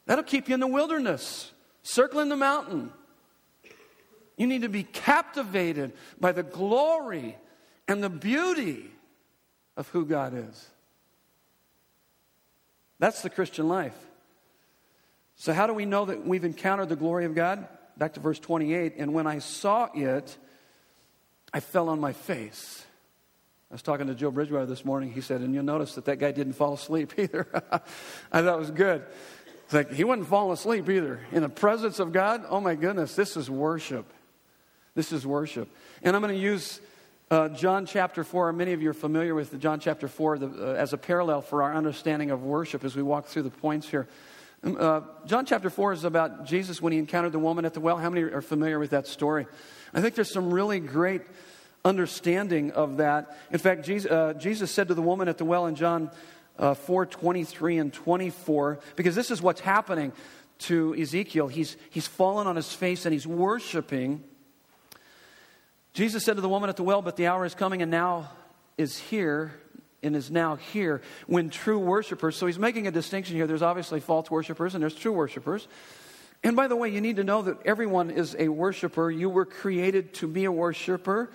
That'll keep you in the wilderness, circling the mountain. You need to be captivated by the glory and the beauty of who God is. That's the Christian life. So, how do we know that we've encountered the glory of God? Back to verse 28. And when I saw it, I fell on my face. I was talking to Joe Bridgewater this morning. He said, and you'll notice that that guy didn't fall asleep either. I thought it was good. It's like he wouldn't fall asleep either. In the presence of God, oh my goodness, this is worship. This is worship. And I'm going to use uh, John chapter 4. Many of you are familiar with John chapter 4 the, uh, as a parallel for our understanding of worship as we walk through the points here. Um, uh, John chapter 4 is about Jesus when he encountered the woman at the well. How many are familiar with that story? I think there's some really great understanding of that. In fact, Jesus, uh, Jesus said to the woman at the well in John uh, 4 23 and 24, because this is what's happening to Ezekiel. He's, he's fallen on his face and he's worshiping. Jesus said to the woman at the well, But the hour is coming and now is here and is now here when true worshipers, so he's making a distinction here. There's obviously false worshipers and there's true worshipers. And by the way, you need to know that everyone is a worshiper. You were created to be a worshiper.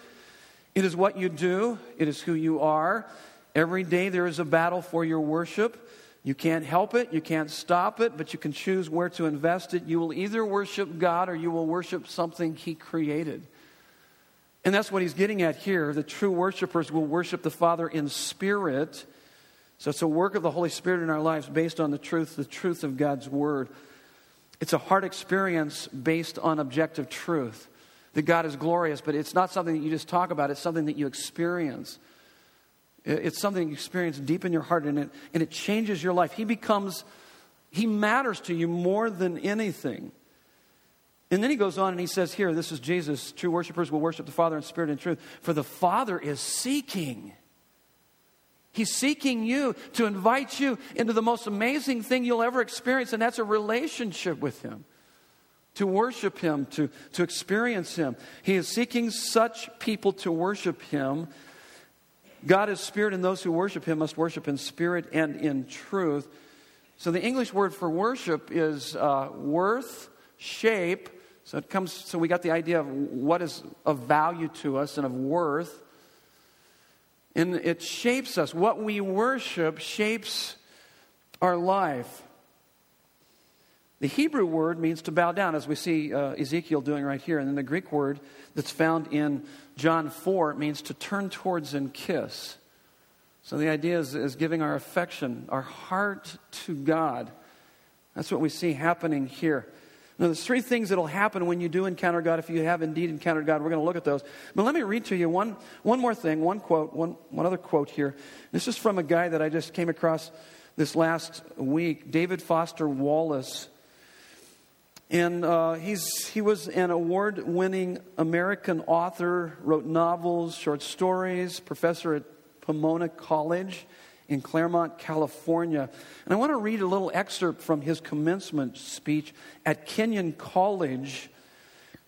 It is what you do, it is who you are. Every day there is a battle for your worship. You can't help it, you can't stop it, but you can choose where to invest it. You will either worship God or you will worship something He created. And that's what he's getting at here. The true worshipers will worship the Father in spirit. So it's a work of the Holy Spirit in our lives based on the truth, the truth of God's Word. It's a heart experience based on objective truth. That God is glorious, but it's not something that you just talk about, it's something that you experience. It's something you experience deep in your heart, and it, and it changes your life. He becomes, He matters to you more than anything. And then he goes on and he says, Here, this is Jesus. True worshipers will worship the Father in spirit and truth, for the Father is seeking. He's seeking you to invite you into the most amazing thing you'll ever experience, and that's a relationship with Him. To worship Him, to, to experience Him. He is seeking such people to worship Him. God is spirit, and those who worship Him must worship in spirit and in truth. So the English word for worship is uh, worth, shape, so it comes, so we got the idea of what is of value to us and of worth. And it shapes us. What we worship shapes our life. The Hebrew word means to bow down, as we see uh, Ezekiel doing right here. And then the Greek word that's found in John 4 means to turn towards and kiss. So the idea is, is giving our affection, our heart to God. That's what we see happening here. Now, there's three things that'll happen when you do encounter God, if you have indeed encountered God. We're going to look at those. But let me read to you one, one more thing, one quote, one, one other quote here. This is from a guy that I just came across this last week, David Foster Wallace. And uh, he's, he was an award winning American author, wrote novels, short stories, professor at Pomona College in Claremont, California. And I want to read a little excerpt from his commencement speech at Kenyon College,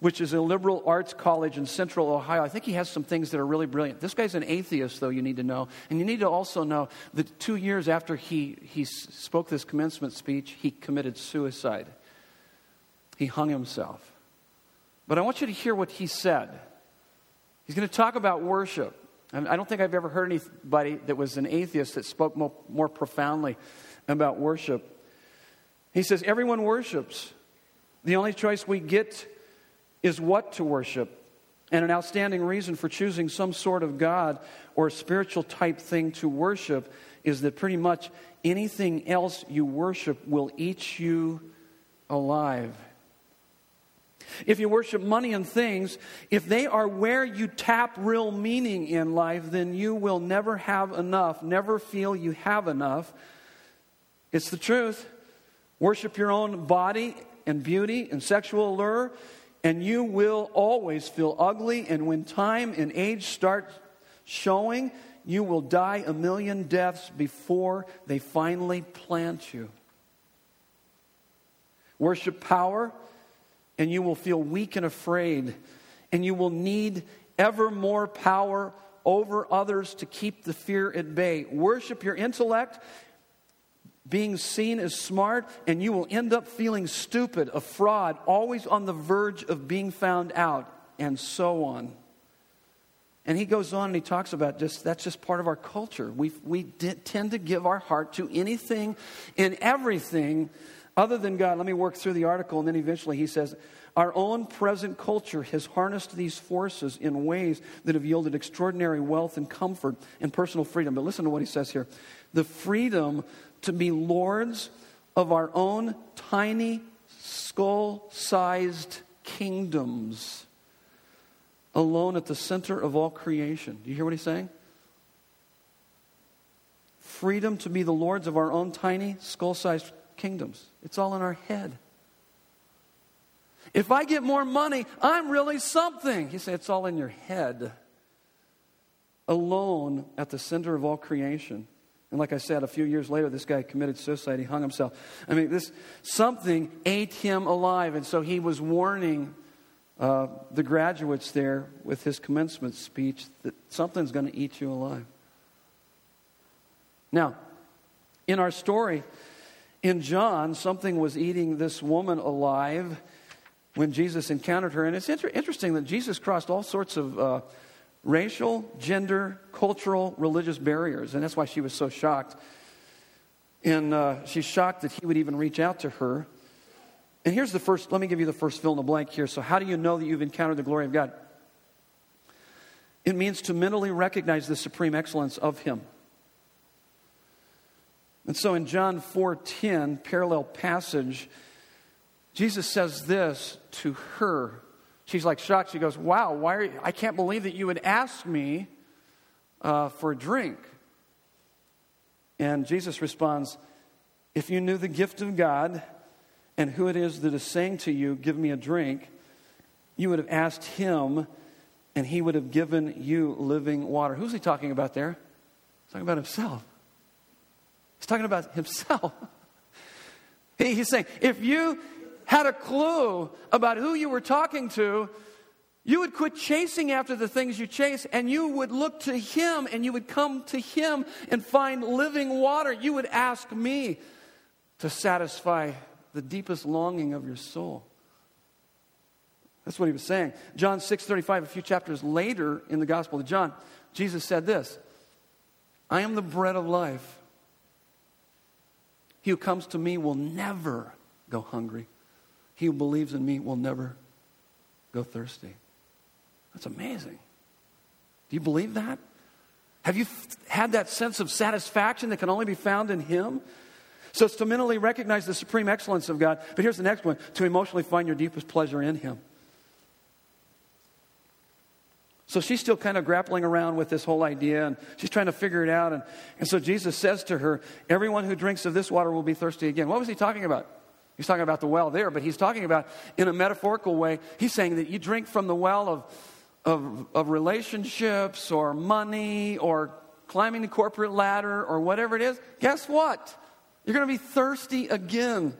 which is a liberal arts college in central Ohio. I think he has some things that are really brilliant. This guy's an atheist, though, you need to know. And you need to also know that two years after he, he spoke this commencement speech, he committed suicide. He hung himself. But I want you to hear what he said. He's going to talk about worship. I don't think I've ever heard anybody that was an atheist that spoke more, more profoundly about worship. He says, Everyone worships. The only choice we get is what to worship. And an outstanding reason for choosing some sort of God or spiritual type thing to worship is that pretty much anything else you worship will eat you alive. If you worship money and things, if they are where you tap real meaning in life, then you will never have enough, never feel you have enough. It's the truth. Worship your own body and beauty and sexual allure, and you will always feel ugly. And when time and age start showing, you will die a million deaths before they finally plant you. Worship power and you will feel weak and afraid, and you will need ever more power over others to keep the fear at bay. Worship your intellect, being seen as smart, and you will end up feeling stupid, a fraud, always on the verge of being found out, and so on. And he goes on and he talks about just that's just part of our culture. We, we tend to give our heart to anything and everything other than God, let me work through the article, and then eventually he says, Our own present culture has harnessed these forces in ways that have yielded extraordinary wealth and comfort and personal freedom. But listen to what he says here the freedom to be lords of our own tiny, skull sized kingdoms, alone at the center of all creation. Do you hear what he's saying? Freedom to be the lords of our own tiny, skull sized kingdoms. It's all in our head. If I get more money, I'm really something. You say it's all in your head. Alone at the center of all creation. And like I said, a few years later, this guy committed suicide. He hung himself. I mean, this something ate him alive, and so he was warning uh, the graduates there with his commencement speech that something's going to eat you alive. Now, in our story, in John, something was eating this woman alive when Jesus encountered her. And it's inter- interesting that Jesus crossed all sorts of uh, racial, gender, cultural, religious barriers. And that's why she was so shocked. And uh, she's shocked that he would even reach out to her. And here's the first, let me give you the first fill in the blank here. So, how do you know that you've encountered the glory of God? It means to mentally recognize the supreme excellence of Him. And so in John 4:10, parallel passage, Jesus says this to her. She's like shocked. She goes, "Wow, why are you, I can't believe that you would ask me uh, for a drink." And Jesus responds, "If you knew the gift of God and who it is that is saying to you, "Give me a drink," you would have asked him, and he would have given you living water." Who's he talking about there? He's talking about himself. He's talking about himself. He's saying, if you had a clue about who you were talking to, you would quit chasing after the things you chase and you would look to Him and you would come to Him and find living water. You would ask me to satisfy the deepest longing of your soul. That's what he was saying. John 6:35 a few chapters later in the Gospel of John, Jesus said this, I am the bread of life. He who comes to me will never go hungry. He who believes in me will never go thirsty. That's amazing. Do you believe that? Have you had that sense of satisfaction that can only be found in Him? So it's to mentally recognize the supreme excellence of God. But here's the next one to emotionally find your deepest pleasure in Him. So she's still kind of grappling around with this whole idea and she's trying to figure it out. And, and so Jesus says to her, Everyone who drinks of this water will be thirsty again. What was he talking about? He's talking about the well there, but he's talking about in a metaphorical way, he's saying that you drink from the well of, of, of relationships or money or climbing the corporate ladder or whatever it is. Guess what? You're going to be thirsty again.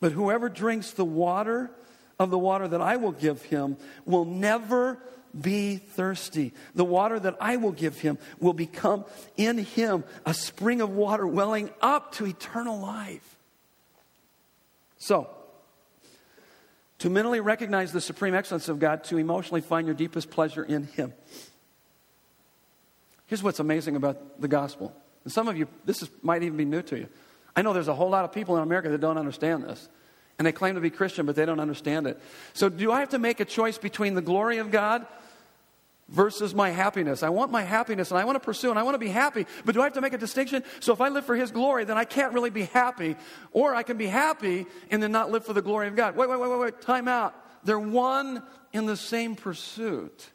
But whoever drinks the water of the water that I will give him will never be thirsty. The water that I will give him will become in him a spring of water welling up to eternal life. So, to mentally recognize the supreme excellence of God, to emotionally find your deepest pleasure in him. Here's what's amazing about the gospel. And some of you, this is, might even be new to you. I know there's a whole lot of people in America that don't understand this. And they claim to be Christian, but they don't understand it. So, do I have to make a choice between the glory of God versus my happiness? I want my happiness and I want to pursue and I want to be happy, but do I have to make a distinction? So, if I live for His glory, then I can't really be happy. Or I can be happy and then not live for the glory of God. Wait, wait, wait, wait, wait. Time out. They're one in the same pursuit.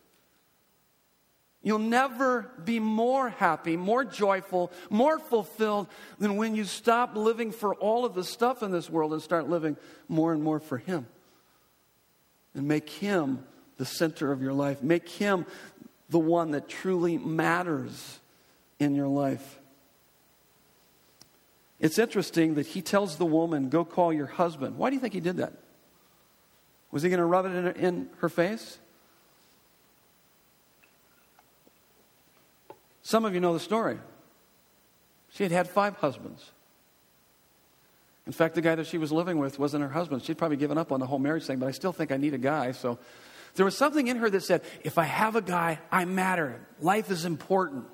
You'll never be more happy, more joyful, more fulfilled than when you stop living for all of the stuff in this world and start living more and more for Him. And make Him the center of your life. Make Him the one that truly matters in your life. It's interesting that he tells the woman, Go call your husband. Why do you think he did that? Was he going to rub it in, in her face? Some of you know the story. She had had five husbands. In fact, the guy that she was living with wasn't her husband. She'd probably given up on the whole marriage thing, but I still think I need a guy. So there was something in her that said, if I have a guy, I matter. Life is important.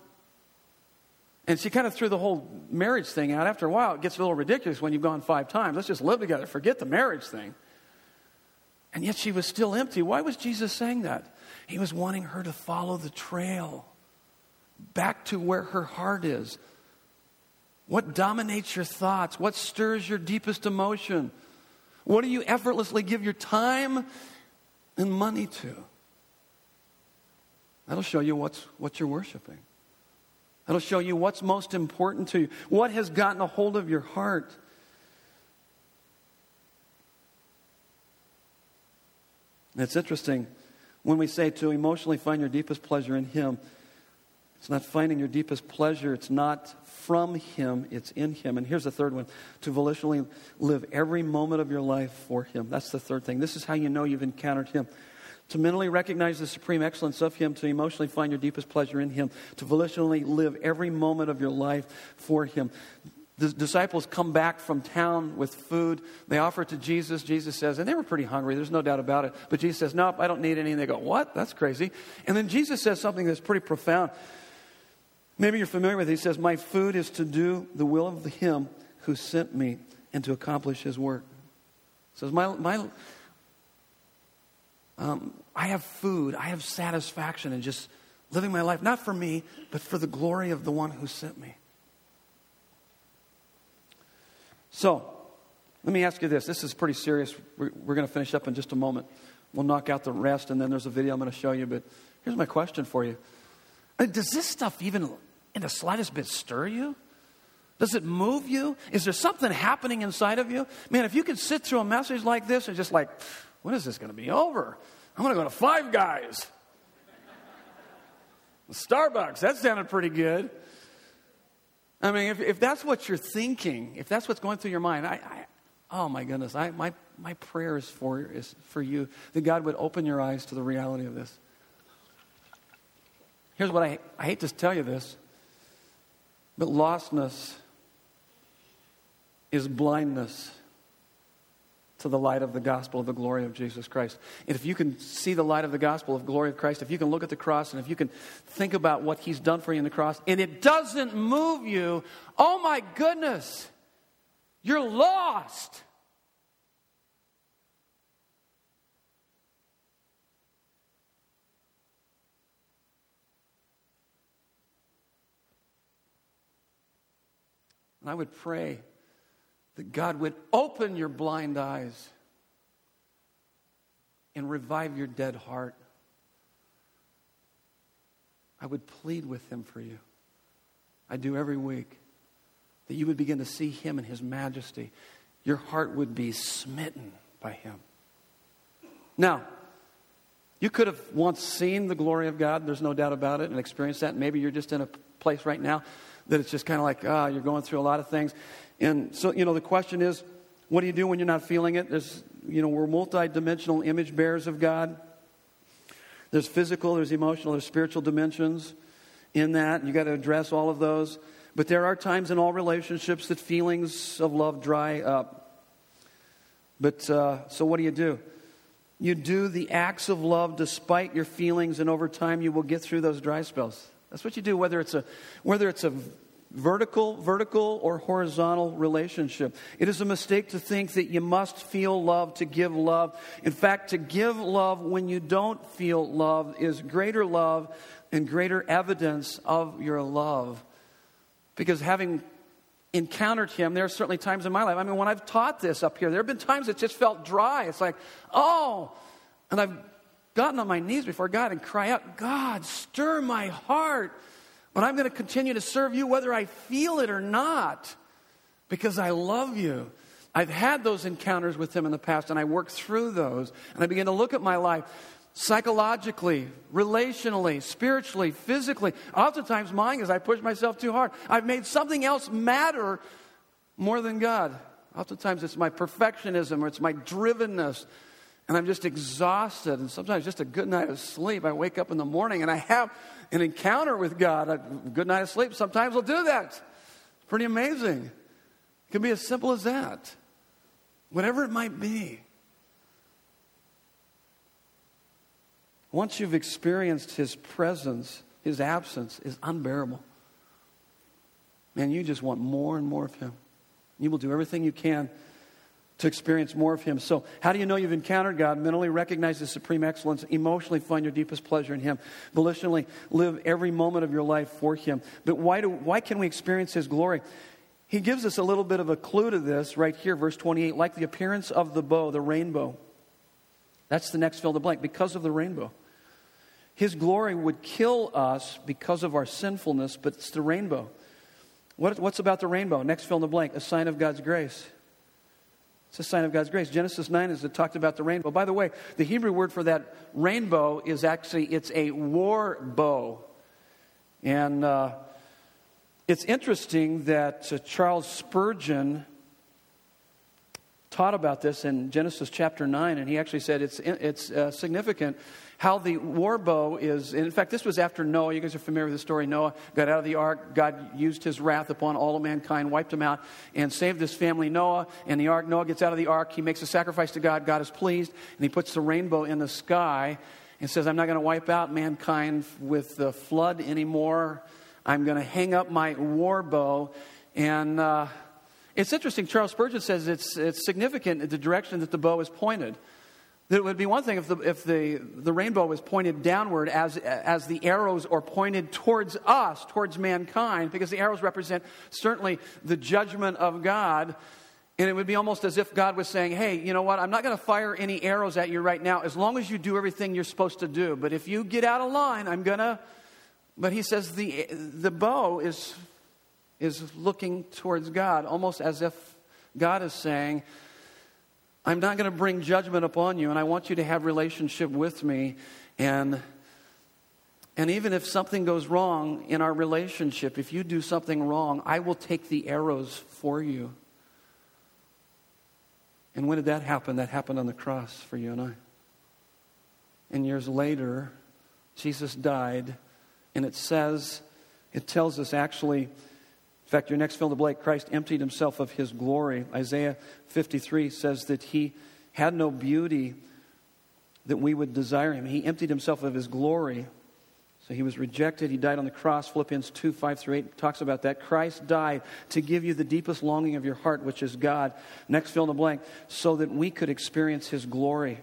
And she kind of threw the whole marriage thing out. After a while, it gets a little ridiculous when you've gone five times. Let's just live together. Forget the marriage thing. And yet she was still empty. Why was Jesus saying that? He was wanting her to follow the trail back to where her heart is. What dominates your thoughts? What stirs your deepest emotion? What do you effortlessly give your time and money to? That'll show you what's, what you're worshiping. That'll show you what's most important to you. What has gotten a hold of your heart? It's interesting when we say to emotionally find your deepest pleasure in Him. It's not finding your deepest pleasure. It's not from Him, it's in Him. And here's the third one to volitionally live every moment of your life for Him. That's the third thing. This is how you know you've encountered Him. To mentally recognize the supreme excellence of Him, to emotionally find your deepest pleasure in Him, to volitionally live every moment of your life for Him. The disciples come back from town with food. They offer it to Jesus. Jesus says, and they were pretty hungry, there's no doubt about it. But Jesus says, Nope, I don't need any. And they go, What? That's crazy. And then Jesus says something that's pretty profound. Maybe you're familiar with it. He says, My food is to do the will of Him who sent me and to accomplish His work. He says, My, my, um, I have food, I have satisfaction in just living my life, not for me, but for the glory of the one who sent me. So, let me ask you this. This is pretty serious. We're, we're going to finish up in just a moment. We'll knock out the rest, and then there's a video I'm going to show you. But here's my question for you Does this stuff even in the slightest bit stir you? Does it move you? Is there something happening inside of you? Man, if you could sit through a message like this and just like, when is this going to be over? I'm going to go to Five Guys. Starbucks, that sounded pretty good. I mean, if, if that's what you're thinking, if that's what's going through your mind, I, I oh my goodness, I, my, my prayer is for, is for you that God would open your eyes to the reality of this. Here's what I, I hate to tell you this. But lostness is blindness to the light of the gospel of the glory of Jesus Christ. And if you can see the light of the gospel of glory of Christ, if you can look at the cross and if you can think about what he's done for you in the cross, and it doesn't move you, oh my goodness, you're lost. And I would pray that God would open your blind eyes and revive your dead heart. I would plead with Him for you. I do every week. That you would begin to see Him in His majesty your heart would be smitten by him. Now, you could have once seen the glory of God, there's no doubt about it, and experienced that. Maybe you're just in a place right now that it's just kind of like, ah, you're going through a lot of things. And so, you know, the question is, what do you do when you're not feeling it? There's, you know, we're multi-dimensional image bearers of God. There's physical, there's emotional, there's spiritual dimensions in that. You got to address all of those. But there are times in all relationships that feelings of love dry up. But uh, so what do you do? You do the acts of love despite your feelings, and over time you will get through those dry spells. That's what you do, whether it's a, whether it's a vertical, vertical or horizontal relationship. It is a mistake to think that you must feel love to give love. In fact, to give love when you don't feel love is greater love and greater evidence of your love. Because having encountered him, there are certainly times in my life. I mean, when I've taught this up here, there have been times it just felt dry. It's like, oh, and I've gotten on my knees before God and cry out, God, stir my heart. But I'm going to continue to serve you whether I feel it or not because I love you. I've had those encounters with him in the past and I worked through those. And I began to look at my life psychologically, relationally, spiritually, physically. Oftentimes, mine is I push myself too hard. I've made something else matter more than God. Oftentimes, it's my perfectionism or it's my drivenness and I'm just exhausted. And sometimes just a good night of sleep. I wake up in the morning and I have an encounter with God. A good night of sleep sometimes will do that. It's pretty amazing. It can be as simple as that. Whatever it might be. Once you've experienced His presence, His absence is unbearable. Man, you just want more and more of Him. You will do everything you can to experience more of Him. So, how do you know you've encountered God? Mentally recognize His supreme excellence, emotionally find your deepest pleasure in Him, volitionally live every moment of your life for Him. But why, do, why can we experience His glory? He gives us a little bit of a clue to this right here, verse 28 like the appearance of the bow, the rainbow. That's the next fill in the blank, because of the rainbow. His glory would kill us because of our sinfulness, but it's the rainbow. What, what's about the rainbow? Next fill in the blank, a sign of God's grace. It's a sign of God's grace. Genesis 9 is it talked about the rainbow. By the way, the Hebrew word for that rainbow is actually, it's a war bow. And uh, it's interesting that uh, Charles Spurgeon taught about this in Genesis chapter 9, and he actually said it's, it's uh, significant how the war bow is. in fact, this was after Noah. You guys are familiar with the story. Noah got out of the ark. God used his wrath upon all of mankind, wiped them out, and saved his family, Noah. And the ark, Noah gets out of the ark. He makes a sacrifice to God. God is pleased, and he puts the rainbow in the sky and says, I'm not going to wipe out mankind with the flood anymore. I'm going to hang up my war bow. And uh, it's interesting. Charles Spurgeon says it's, it's significant the direction that the bow is pointed. It would be one thing if the, if the, the rainbow was pointed downward as, as the arrows are pointed towards us, towards mankind, because the arrows represent certainly the judgment of God. And it would be almost as if God was saying, Hey, you know what? I'm not going to fire any arrows at you right now as long as you do everything you're supposed to do. But if you get out of line, I'm going to. But he says the, the bow is, is looking towards God, almost as if God is saying, I'm not going to bring judgment upon you, and I want you to have relationship with me. And, and even if something goes wrong in our relationship, if you do something wrong, I will take the arrows for you. And when did that happen? That happened on the cross for you and I. And years later, Jesus died, and it says, it tells us actually fact, your next fill in the blank, Christ emptied himself of his glory. Isaiah 53 says that he had no beauty that we would desire him. He emptied himself of his glory. So he was rejected. He died on the cross. Philippians 2 5 through 8 talks about that. Christ died to give you the deepest longing of your heart, which is God. Next fill in the blank, so that we could experience his glory.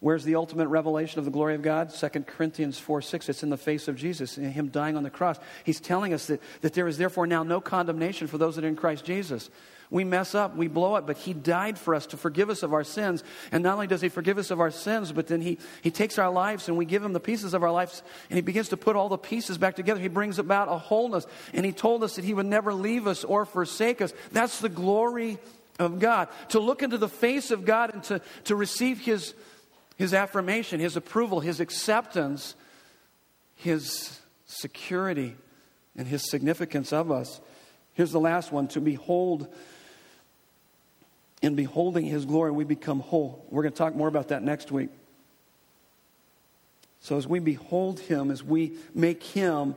Where's the ultimate revelation of the glory of God? 2 Corinthians 4 6. It's in the face of Jesus, Him dying on the cross. He's telling us that, that there is therefore now no condemnation for those that are in Christ Jesus. We mess up, we blow it, but He died for us to forgive us of our sins. And not only does He forgive us of our sins, but then He, he takes our lives and we give Him the pieces of our lives and He begins to put all the pieces back together. He brings about a wholeness. And He told us that He would never leave us or forsake us. That's the glory of God. To look into the face of God and to, to receive His, His affirmation, His approval, His acceptance, His security, and His significance of us. Here's the last one to behold in beholding his glory, we become whole. We're going to talk more about that next week. So, as we behold him, as we make him,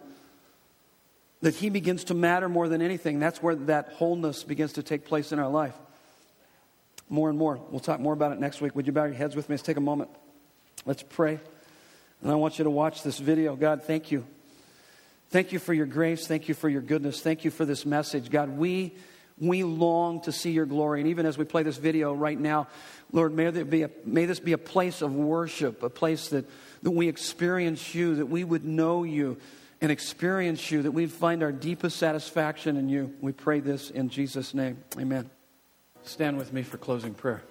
that he begins to matter more than anything, that's where that wholeness begins to take place in our life. More and more. We'll talk more about it next week. Would you bow your heads with me? Let's take a moment. Let's pray. And I want you to watch this video. God, thank you. Thank you for your grace. Thank you for your goodness. Thank you for this message. God, we we long to see your glory. And even as we play this video right now, Lord, may, there be a, may this be a place of worship, a place that, that we experience you, that we would know you and experience you, that we'd find our deepest satisfaction in you. We pray this in Jesus' name. Amen. Stand with me for closing prayer.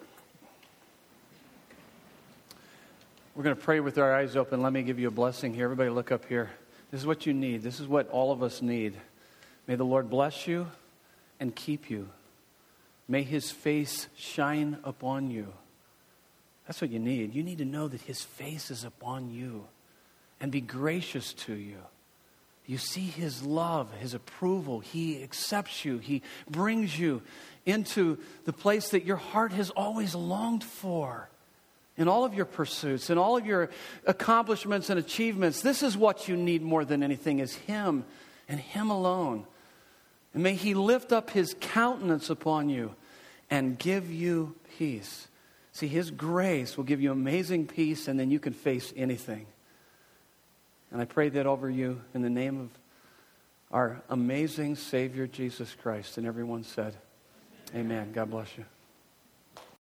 We're going to pray with our eyes open. Let me give you a blessing here. Everybody, look up here. This is what you need. This is what all of us need. May the Lord bless you and keep you. May his face shine upon you. That's what you need. You need to know that his face is upon you and be gracious to you. You see his love, his approval. He accepts you. He brings you into the place that your heart has always longed for in all of your pursuits, in all of your accomplishments and achievements. This is what you need more than anything is him and him alone. And may He lift up His countenance upon you and give you peace. See, His grace will give you amazing peace, and then you can face anything. And I pray that over you in the name of our amazing Savior, Jesus Christ. And everyone said, Amen. God bless you.